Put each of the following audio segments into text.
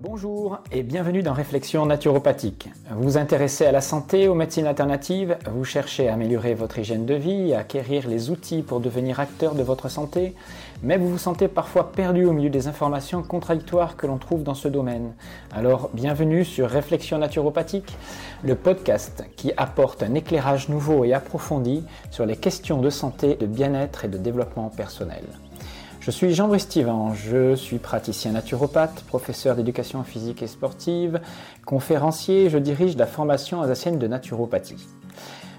Bonjour et bienvenue dans Réflexion naturopathique. Vous vous intéressez à la santé, aux médecines alternatives, vous cherchez à améliorer votre hygiène de vie, à acquérir les outils pour devenir acteur de votre santé, mais vous vous sentez parfois perdu au milieu des informations contradictoires que l'on trouve dans ce domaine. Alors bienvenue sur Réflexion naturopathique, le podcast qui apporte un éclairage nouveau et approfondi sur les questions de santé, de bien-être et de développement personnel. Je suis Jean-Brice je suis praticien naturopathe, professeur d'éducation physique et sportive, conférencier, je dirige la formation alsacienne de naturopathie.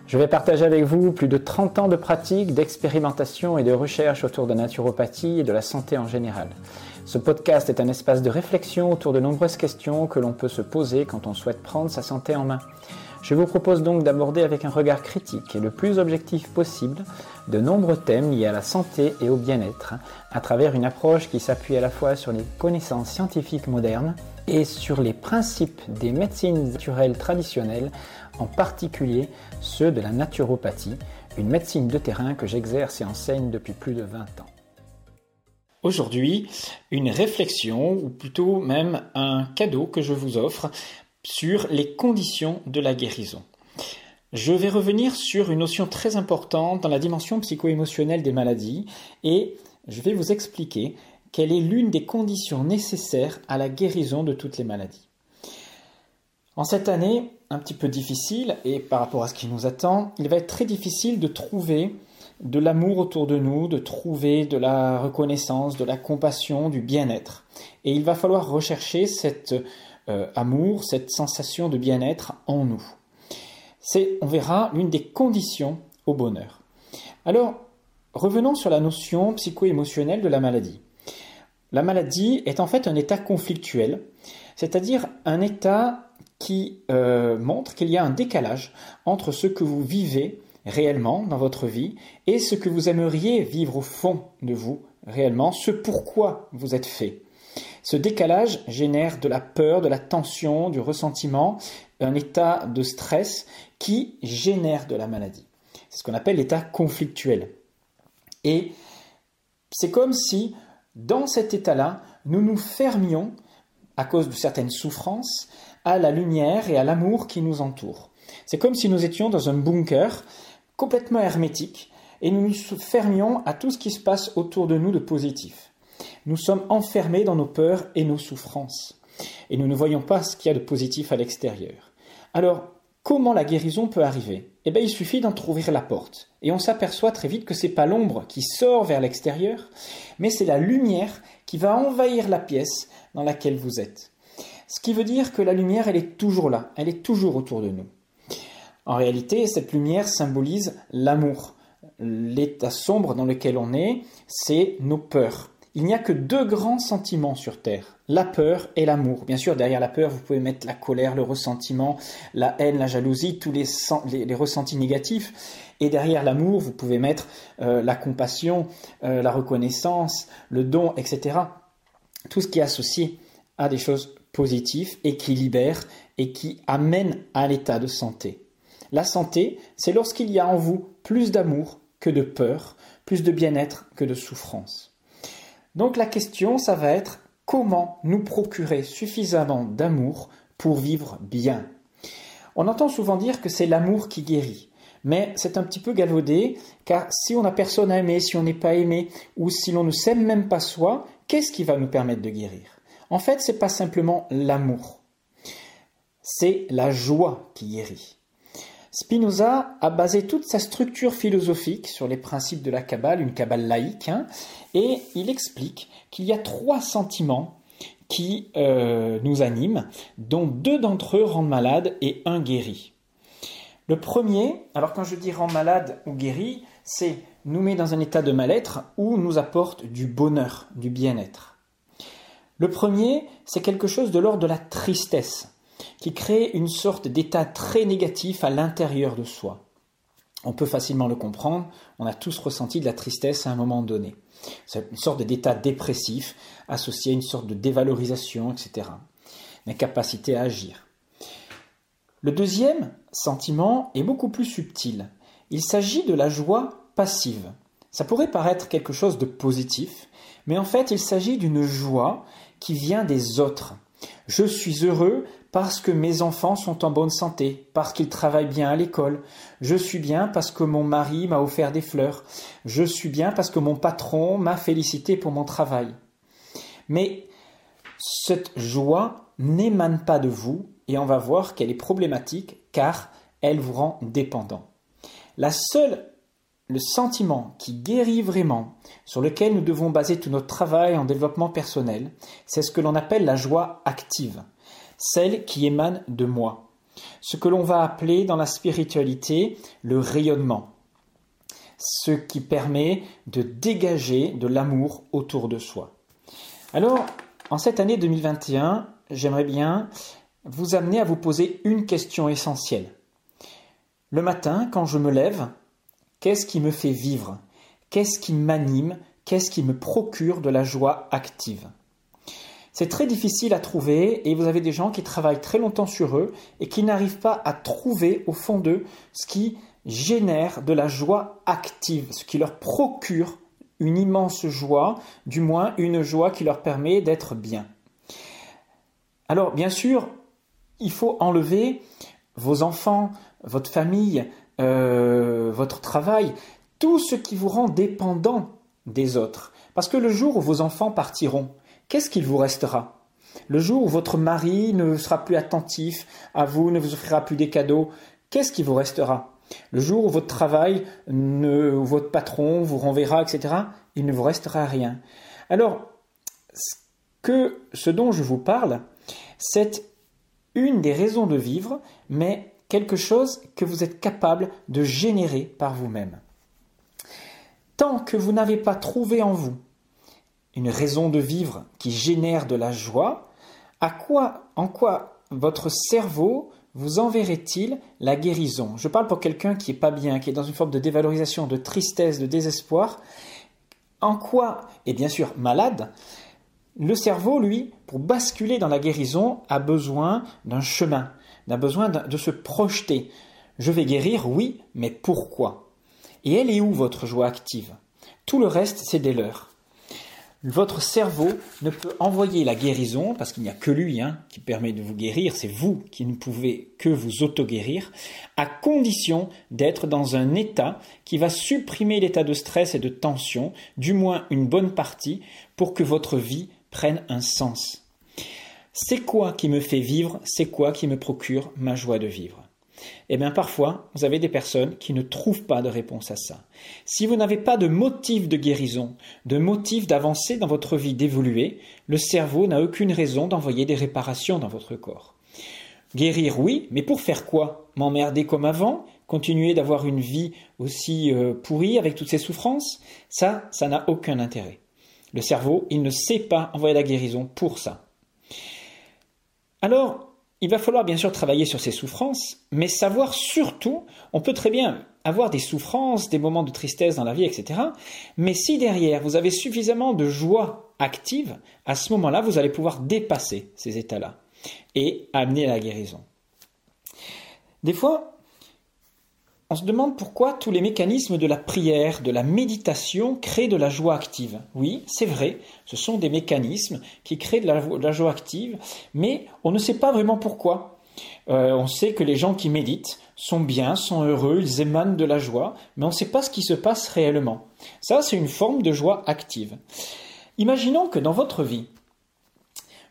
Je vais partager avec vous plus de 30 ans de pratique, d'expérimentation et de recherche autour de naturopathie et de la santé en général. Ce podcast est un espace de réflexion autour de nombreuses questions que l'on peut se poser quand on souhaite prendre sa santé en main. Je vous propose donc d'aborder avec un regard critique et le plus objectif possible de nombreux thèmes liés à la santé et au bien-être, à travers une approche qui s'appuie à la fois sur les connaissances scientifiques modernes et sur les principes des médecines naturelles traditionnelles, en particulier ceux de la naturopathie, une médecine de terrain que j'exerce et enseigne depuis plus de 20 ans. Aujourd'hui, une réflexion, ou plutôt même un cadeau que je vous offre sur les conditions de la guérison. Je vais revenir sur une notion très importante dans la dimension psycho-émotionnelle des maladies et je vais vous expliquer quelle est l'une des conditions nécessaires à la guérison de toutes les maladies. En cette année un petit peu difficile et par rapport à ce qui nous attend, il va être très difficile de trouver de l'amour autour de nous, de trouver de la reconnaissance, de la compassion, du bien-être. Et il va falloir rechercher cette euh, amour, cette sensation de bien-être en nous. C'est, on verra, l'une des conditions au bonheur. Alors, revenons sur la notion psycho-émotionnelle de la maladie. La maladie est en fait un état conflictuel, c'est-à-dire un état qui euh, montre qu'il y a un décalage entre ce que vous vivez réellement dans votre vie et ce que vous aimeriez vivre au fond de vous réellement, ce pourquoi vous êtes fait. Ce décalage génère de la peur, de la tension, du ressentiment, un état de stress qui génère de la maladie. C'est ce qu'on appelle l'état conflictuel. Et c'est comme si, dans cet état-là, nous nous fermions, à cause de certaines souffrances, à la lumière et à l'amour qui nous entoure. C'est comme si nous étions dans un bunker complètement hermétique et nous nous fermions à tout ce qui se passe autour de nous de positif. Nous sommes enfermés dans nos peurs et nos souffrances. Et nous ne voyons pas ce qu'il y a de positif à l'extérieur. Alors, comment la guérison peut arriver? Eh bien, il suffit d'entrouvrir la porte. Et on s'aperçoit très vite que ce n'est pas l'ombre qui sort vers l'extérieur, mais c'est la lumière qui va envahir la pièce dans laquelle vous êtes. Ce qui veut dire que la lumière, elle est toujours là, elle est toujours autour de nous. En réalité, cette lumière symbolise l'amour. L'état sombre dans lequel on est, c'est nos peurs. Il n'y a que deux grands sentiments sur Terre, la peur et l'amour. Bien sûr, derrière la peur, vous pouvez mettre la colère, le ressentiment, la haine, la jalousie, tous les, ressentis négatifs. Et derrière l'amour, vous pouvez mettre euh, la compassion, euh, la reconnaissance, le don, etc. Tout ce qui est associé à des choses positives et qui libèrent et qui amènent à l'état de santé. La santé, c'est lorsqu'il y a en vous plus d'amour que de peur, plus de bien-être que de souffrance. Donc la question, ça va être comment nous procurer suffisamment d'amour pour vivre bien. On entend souvent dire que c'est l'amour qui guérit. Mais c'est un petit peu galvaudé, car si on n'a personne à aimer, si on n'est pas aimé, ou si l'on ne s'aime même pas soi, qu'est-ce qui va nous permettre de guérir? En fait, ce n'est pas simplement l'amour. C'est la joie qui guérit. Spinoza a basé toute sa structure philosophique sur les principes de la Kabbale, une Kabbale laïque, hein, et il explique qu'il y a trois sentiments qui euh, nous animent, dont deux d'entre eux rendent malade et un guérit. Le premier, alors quand je dis rend malade ou guérit, c'est nous met dans un état de mal-être ou nous apporte du bonheur, du bien-être. Le premier, c'est quelque chose de l'ordre de la tristesse qui crée une sorte d'état très négatif à l'intérieur de soi. On peut facilement le comprendre, on a tous ressenti de la tristesse à un moment donné. C'est une sorte d'état dépressif associé à une sorte de dévalorisation, etc. L'incapacité à agir. Le deuxième sentiment est beaucoup plus subtil. Il s'agit de la joie passive. Ça pourrait paraître quelque chose de positif, mais en fait il s'agit d'une joie qui vient des autres, Je suis heureux parce que mes enfants sont en bonne santé, parce qu'ils travaillent bien à l'école. Je suis bien parce que mon mari m'a offert des fleurs. Je suis bien parce que mon patron m'a félicité pour mon travail. Mais cette joie n'émane pas de vous et on va voir qu'elle est problématique car elle vous rend dépendant. La seule le sentiment qui guérit vraiment, sur lequel nous devons baser tout notre travail en développement personnel, c'est ce que l'on appelle la joie active, celle qui émane de moi, ce que l'on va appeler dans la spiritualité le rayonnement, ce qui permet de dégager de l'amour autour de soi. Alors, en cette année 2021, j'aimerais bien vous amener à vous poser une question essentielle. Le matin, quand je me lève, Qu'est-ce qui me fait vivre? Qu'est-ce qui m'anime? Qu'est-ce qui me procure de la joie active? C'est très difficile à trouver et vous avez des gens qui travaillent très longtemps sur eux et qui n'arrivent pas à trouver au fond d'eux ce qui génère de la joie active, ce qui leur procure une immense joie, du moins une joie qui leur permet d'être bien. Alors bien sûr, il faut enlever vos enfants, votre famille, euh, votre travail, tout ce qui vous rend dépendant des autres. Parce que le jour où vos enfants partiront, qu'est-ce qu'il vous restera? Le jour où votre mari ne sera plus attentif à vous, ne vous offrira plus des cadeaux, qu'est-ce qui vous restera? Le jour où votre travail, ne, votre patron vous renverra, etc., il ne vous restera rien. Alors, ce dont je vous parle, c'est une des raisons de vivre, mais quelque chose que vous êtes capable de générer par vous-même. Tant que vous n'avez pas trouvé en vous une raison de vivre qui génère de la joie, à quoi, en quoi votre cerveau vous enverrait-il la guérison? Je parle pour quelqu'un qui n'est pas bien, qui est dans une forme de dévalorisation, de tristesse, de désespoir. En quoi, et bien sûr malade, le cerveau, lui, pour basculer dans la guérison, a besoin d'un chemin, a besoin de se projeter. Je vais guérir, oui, mais pourquoi? Et elle est où votre joie active? Tout le reste, c'est des leurs. Votre cerveau ne peut envoyer la guérison, parce qu'il n'y a que lui hein, qui permet de vous guérir, c'est vous qui ne pouvez que vous auto-guérir, à condition d'être dans un état qui va supprimer l'état de stress et de tension, du moins une bonne partie, pour que votre vie prenne un sens. C'est quoi qui me fait vivre C'est quoi qui me procure ma joie de vivre? Eh bien, parfois, vous avez des personnes qui ne trouvent pas de réponse à ça. Si vous n'avez pas de motif de guérison, de motif d'avancer dans votre vie, d'évoluer, le cerveau n'a aucune raison d'envoyer des réparations dans votre corps. Guérir, oui, mais pour faire quoi? M'emmerder comme avant? Continuer d'avoir une vie aussi euh, pourrie avec toutes ces souffrances? Ça, ça n'a aucun intérêt. Le cerveau, il ne sait pas envoyer la guérison pour ça. Alors, il va falloir bien sûr travailler sur ces souffrances, mais savoir surtout, on peut très bien avoir des souffrances, des moments de tristesse dans la vie, etc. Mais si derrière vous avez suffisamment de joie active, à ce moment-là, vous allez pouvoir dépasser ces états-là et amener à la guérison. Des fois, on se demande pourquoi tous les mécanismes de la prière, de la méditation créent de la joie active. Oui, c'est vrai, ce sont des mécanismes qui créent de la, joie active, mais on ne sait pas vraiment pourquoi. Euh, on sait que les gens qui méditent sont bien, sont heureux, ils émanent de la joie, mais on ne sait pas ce qui se passe réellement. Ça, c'est une forme de joie active. Imaginons que dans votre vie,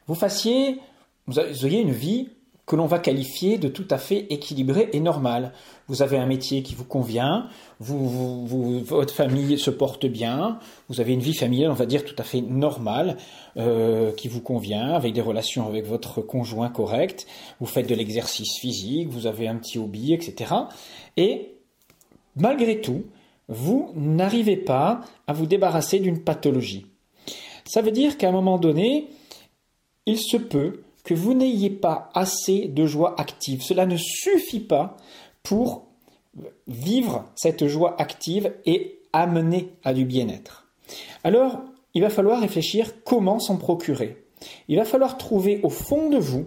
vous fassiez, vous ayez une vie que l'on va qualifier de tout à fait équilibré et normal. Vous avez un métier qui vous convient, votre famille se porte bien, vous avez une vie familiale, on va dire, tout à fait normale, euh, qui vous convient, avec des relations avec votre conjoint correct, vous faites de l'exercice physique, vous avez un petit hobby, etc. Et malgré tout, vous n'arrivez pas à vous débarrasser d'une pathologie. Ça veut dire qu'à un moment donné, il se peut vous n'ayez pas assez de joie active. Cela ne suffit pas pour vivre cette joie active et amener à du bien-être. Alors, il va falloir réfléchir comment s'en procurer. Il va falloir trouver au fond de vous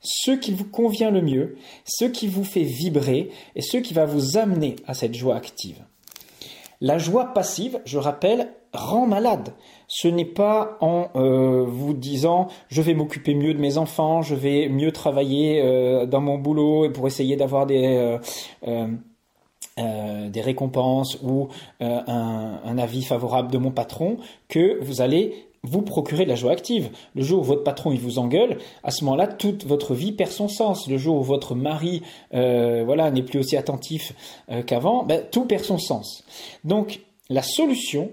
ce qui vous convient le mieux, ce qui vous fait vibrer et ce qui va vous amener à cette joie active. La joie passive, je rappelle, rend malade. Ce n'est pas en euh, vous disant je vais m'occuper mieux de mes enfants, je vais mieux travailler euh, dans mon boulot et pour essayer d'avoir des des récompenses ou un, avis favorable de mon patron que vous allez vous procurez de la joie active. Le jour où votre patron il vous engueule, à ce moment-là, toute votre vie perd son sens. Le jour où votre mari euh, voilà n'est plus aussi attentif euh, qu'avant, ben, tout perd son sens. Donc la solution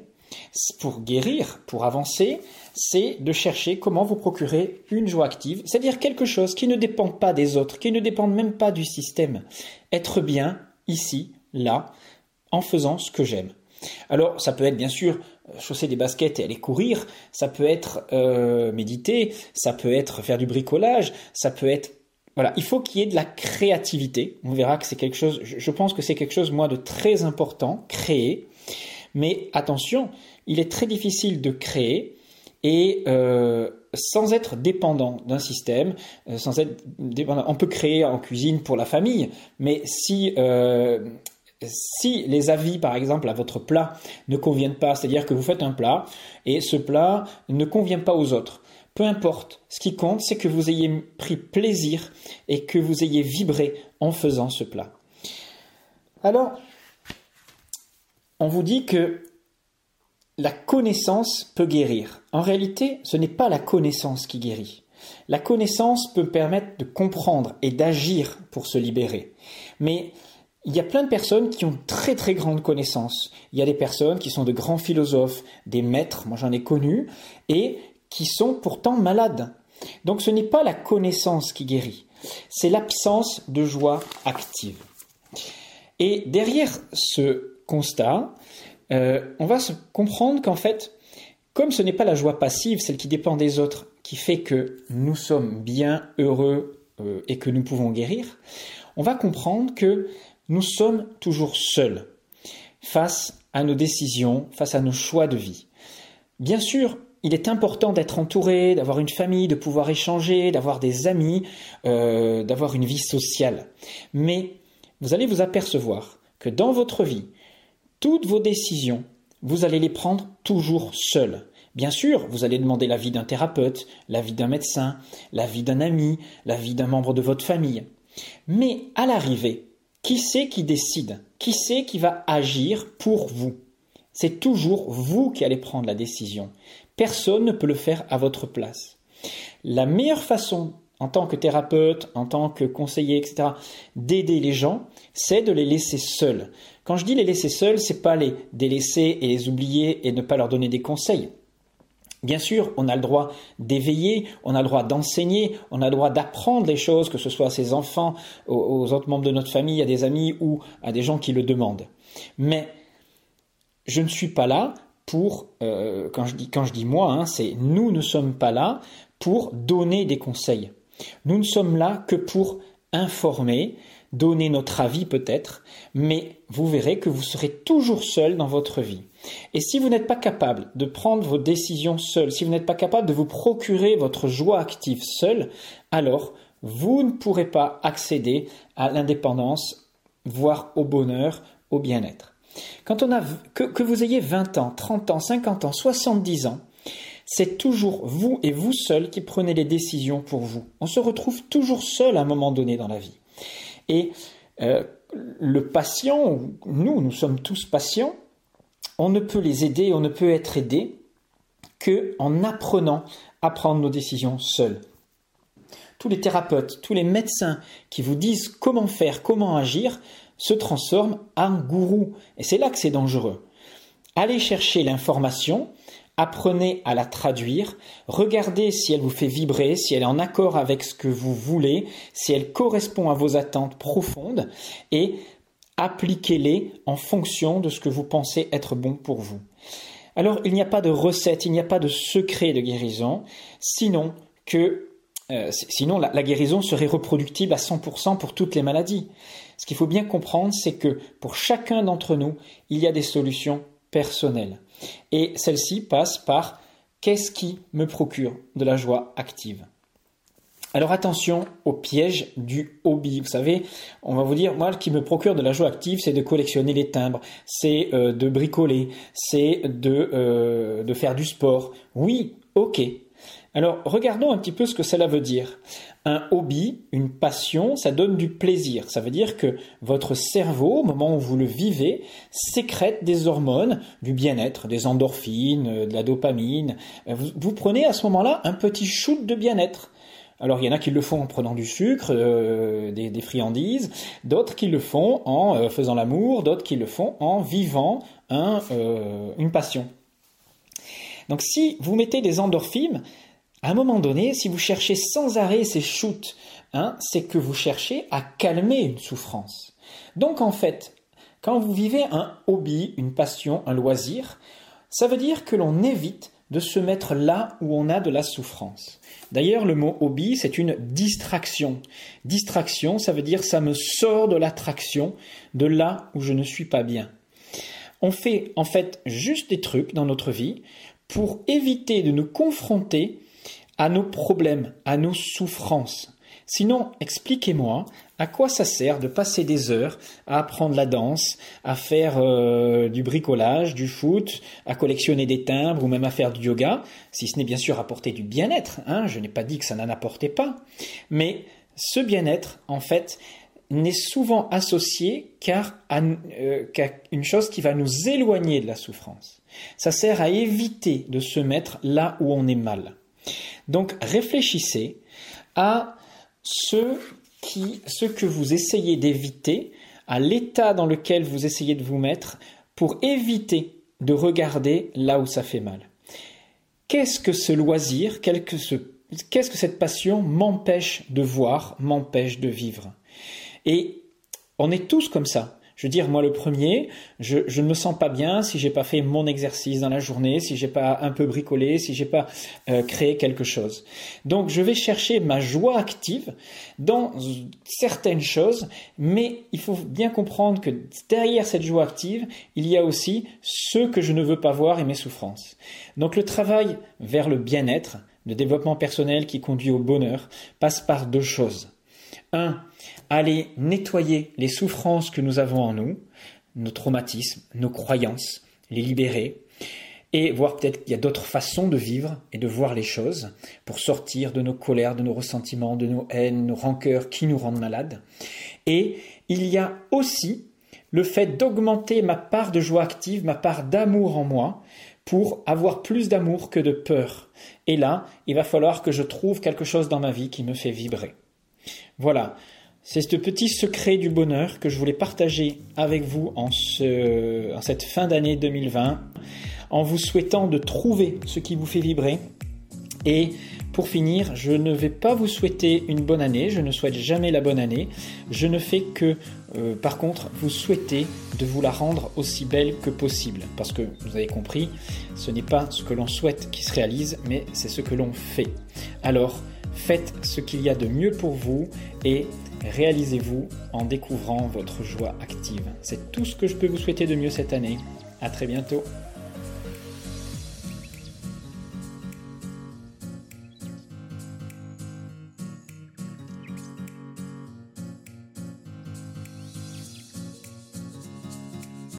pour guérir, pour avancer, c'est de chercher comment vous procurer une joie active, c'est-à-dire quelque chose qui ne dépend pas des autres, qui ne dépend même pas du système. Être bien ici, là, en faisant ce que j'aime. Alors, ça peut être bien sûr chausser des baskets et aller courir, ça peut être euh, méditer, ça peut être faire du bricolage, ça peut être voilà, il faut qu'il y ait de la créativité. On verra que c'est quelque chose, je pense que c'est quelque chose, moi, de très important, créer. Mais attention, il est très difficile de créer et euh, sans être dépendant d'un système, euh, sans être dépendant. On peut créer en cuisine pour la famille, mais si si les avis, par exemple, à votre plat ne conviennent pas, c'est-à-dire que vous faites un plat et ce plat ne convient pas aux autres, peu importe, ce qui compte, c'est que vous ayez pris plaisir et que vous ayez vibré en faisant ce plat. Alors, on vous dit que la connaissance peut guérir. En réalité, ce n'est pas la connaissance qui guérit. La connaissance peut permettre de comprendre et d'agir pour se libérer. Mais il y a plein de personnes qui ont très très grandes connaissances. Il y a des personnes qui sont de grands philosophes, des maîtres, moi j'en ai connu, et qui sont pourtant malades. Donc ce n'est pas la connaissance qui guérit, c'est l'absence de joie active. Et derrière ce constat, euh, on va se comprendre qu'en fait, comme ce n'est pas la joie passive, celle qui dépend des autres, qui fait que nous sommes bien heureux euh, et que nous pouvons guérir, on va comprendre que nous sommes toujours seuls face à nos décisions, face à nos choix de vie. Bien sûr, il est important d'être entouré, d'avoir une famille, de pouvoir échanger, d'avoir des amis, euh, d'avoir une vie sociale. Mais vous allez vous apercevoir que dans votre vie, toutes vos décisions, vous allez les prendre toujours seuls. Bien sûr, vous allez demander l'avis d'un thérapeute, l'avis d'un médecin, l'avis d'un ami, l'avis d'un membre de votre famille. Mais à l'arrivée, qui c'est qui décide? Qui c'est qui va agir pour vous? C'est toujours vous qui allez prendre la décision. Personne ne peut le faire à votre place. La meilleure façon, en tant que thérapeute, en tant que conseiller, etc., d'aider les gens, c'est de les laisser seuls. Quand je dis les laisser seuls, c'est pas les délaisser et les oublier et ne pas leur donner des conseils. Bien sûr, on a le droit d'éveiller, on a le droit d'enseigner, on a le droit d'apprendre les choses, que ce soit à ses enfants, aux, autres membres de notre famille, à des amis ou à des gens qui le demandent. Mais je ne suis pas là pour, euh, quand, je dis, moi, hein, c'est nous ne sommes pas là pour donner des conseils. Nous ne sommes là que pour informer, donner notre avis peut-être, mais vous verrez que vous serez toujours seul dans votre vie. Et si vous n'êtes pas capable de prendre vos décisions seul, si vous n'êtes pas capable de vous procurer votre joie active seul, alors vous ne pourrez pas accéder à l'indépendance, voire au bonheur, au bien-être. Quand on a que, que vous ayez 20 ans, 30 ans, 50 ans, 70 ans, c'est toujours vous et vous seul qui prenez les décisions pour vous. On se retrouve toujours seul à un moment donné dans la vie. Et euh, le patient, nous, nous sommes tous patients, on ne peut les aider, on ne peut être aidé que en apprenant à prendre nos décisions seuls. Tous les thérapeutes, tous les médecins qui vous disent comment faire, comment agir, se transforment en gourou. Et c'est là que c'est dangereux. Allez chercher l'information, apprenez à la traduire, regardez si elle vous fait vibrer, si elle est en accord avec ce que vous voulez, si elle correspond à vos attentes profondes, et appliquez-les en fonction de ce que vous pensez être bon pour vous. Alors il n'y a pas de recette, il n'y a pas de secret de guérison, sinon euh, la, la, guérison serait reproductible à 100% pour toutes les maladies. Ce qu'il faut bien comprendre, c'est que pour chacun d'entre nous, il y a des solutions personnelles. Et celle-ci passe par qu'est-ce qui me procure de la joie active? Alors attention au piège du hobby. Vous savez, on va vous dire, moi, ce qui me procure de la joie active, c'est de collectionner les timbres, c'est euh, de bricoler, c'est euh, de faire du sport. Oui, ok. Alors regardons un petit peu ce que cela veut dire. Un hobby, une passion, ça donne du plaisir. Ça veut dire que votre cerveau, au moment où vous le vivez, sécrète des hormones, du bien-être, des endorphines, euh, de la dopamine. vous prenez à ce moment-là un petit shoot de bien-être. Alors il y en a qui le font en prenant du sucre, euh, des, friandises, d'autres qui le font en euh, faisant l'amour, d'autres qui le font en vivant euh, une passion. Donc si vous mettez des endorphines, à un moment donné, si vous cherchez sans arrêt ces shoots, hein, c'est que vous cherchez à calmer une souffrance. Donc en fait, quand vous vivez un hobby, une passion, un loisir, ça veut dire que l'on évite de se mettre là où on a de la souffrance. D'ailleurs, le mot hobby, c'est une distraction. Distraction, ça veut dire ça me sort de l'attraction, de là où je ne suis pas bien. On fait en fait juste des trucs dans notre vie pour éviter de nous confronter à nos problèmes, à nos souffrances. Sinon, expliquez-moi à quoi ça sert de passer des heures à apprendre la danse, à faire euh, du bricolage, du foot, à collectionner des timbres ou même à faire du yoga, si ce n'est bien sûr apporter du bien-être. Hein, je n'ai pas dit que ça n'en apportait pas. Mais ce bien-être, en fait, n'est souvent associé car euh, qu'à une chose qui va nous éloigner de la souffrance. Ça sert à éviter de se mettre là où on est mal. Donc réfléchissez à ce que vous essayez d'éviter, à l'état dans lequel vous essayez de vous mettre, pour éviter de regarder là où ça fait mal. Qu'est-ce que ce loisir, qu'est-ce que cette passion m'empêche de voir, m'empêche de vivre? Et on est tous comme ça. Je veux dire, moi le premier, je, ne me sens pas bien si j'ai pas fait mon exercice dans la journée, si j'ai pas un peu bricolé, si j'ai pas euh, créé quelque chose. Donc je vais chercher ma joie active dans certaines choses, mais il faut bien comprendre que derrière cette joie active, il y a aussi ce que je ne veux pas voir et mes souffrances. Donc le travail vers le bien-être, le développement personnel qui conduit au bonheur, passe par deux choses. Un, aller nettoyer les souffrances que nous avons en nous, nos traumatismes, nos croyances, les libérer, et voir peut-être qu'il y a d'autres façons de vivre et de voir les choses pour sortir de nos colères, de nos ressentiments, de nos haines, nos rancœurs qui nous rendent malades. Et il y a aussi le fait d'augmenter ma part de joie active, ma part d'amour en moi, pour avoir plus d'amour que de peur. Et là, il va falloir que je trouve quelque chose dans ma vie qui me fait vibrer. Voilà, c'est ce petit secret du bonheur que je voulais partager avec vous en, cette fin d'année 2020, en vous souhaitant de trouver ce qui vous fait vibrer. Et pour finir, je ne vais pas vous souhaiter une bonne année, je ne souhaite jamais la bonne année, je ne fais que, euh, par contre, vous souhaiter de vous la rendre aussi belle que possible. Parce que, vous avez compris, ce n'est pas ce que l'on souhaite qui se réalise, mais c'est ce que l'on fait. Alors, faites ce qu'il y a de mieux pour vous et réalisez-vous en découvrant votre joie active. C'est tout ce que je peux vous souhaiter de mieux cette année. À très bientôt.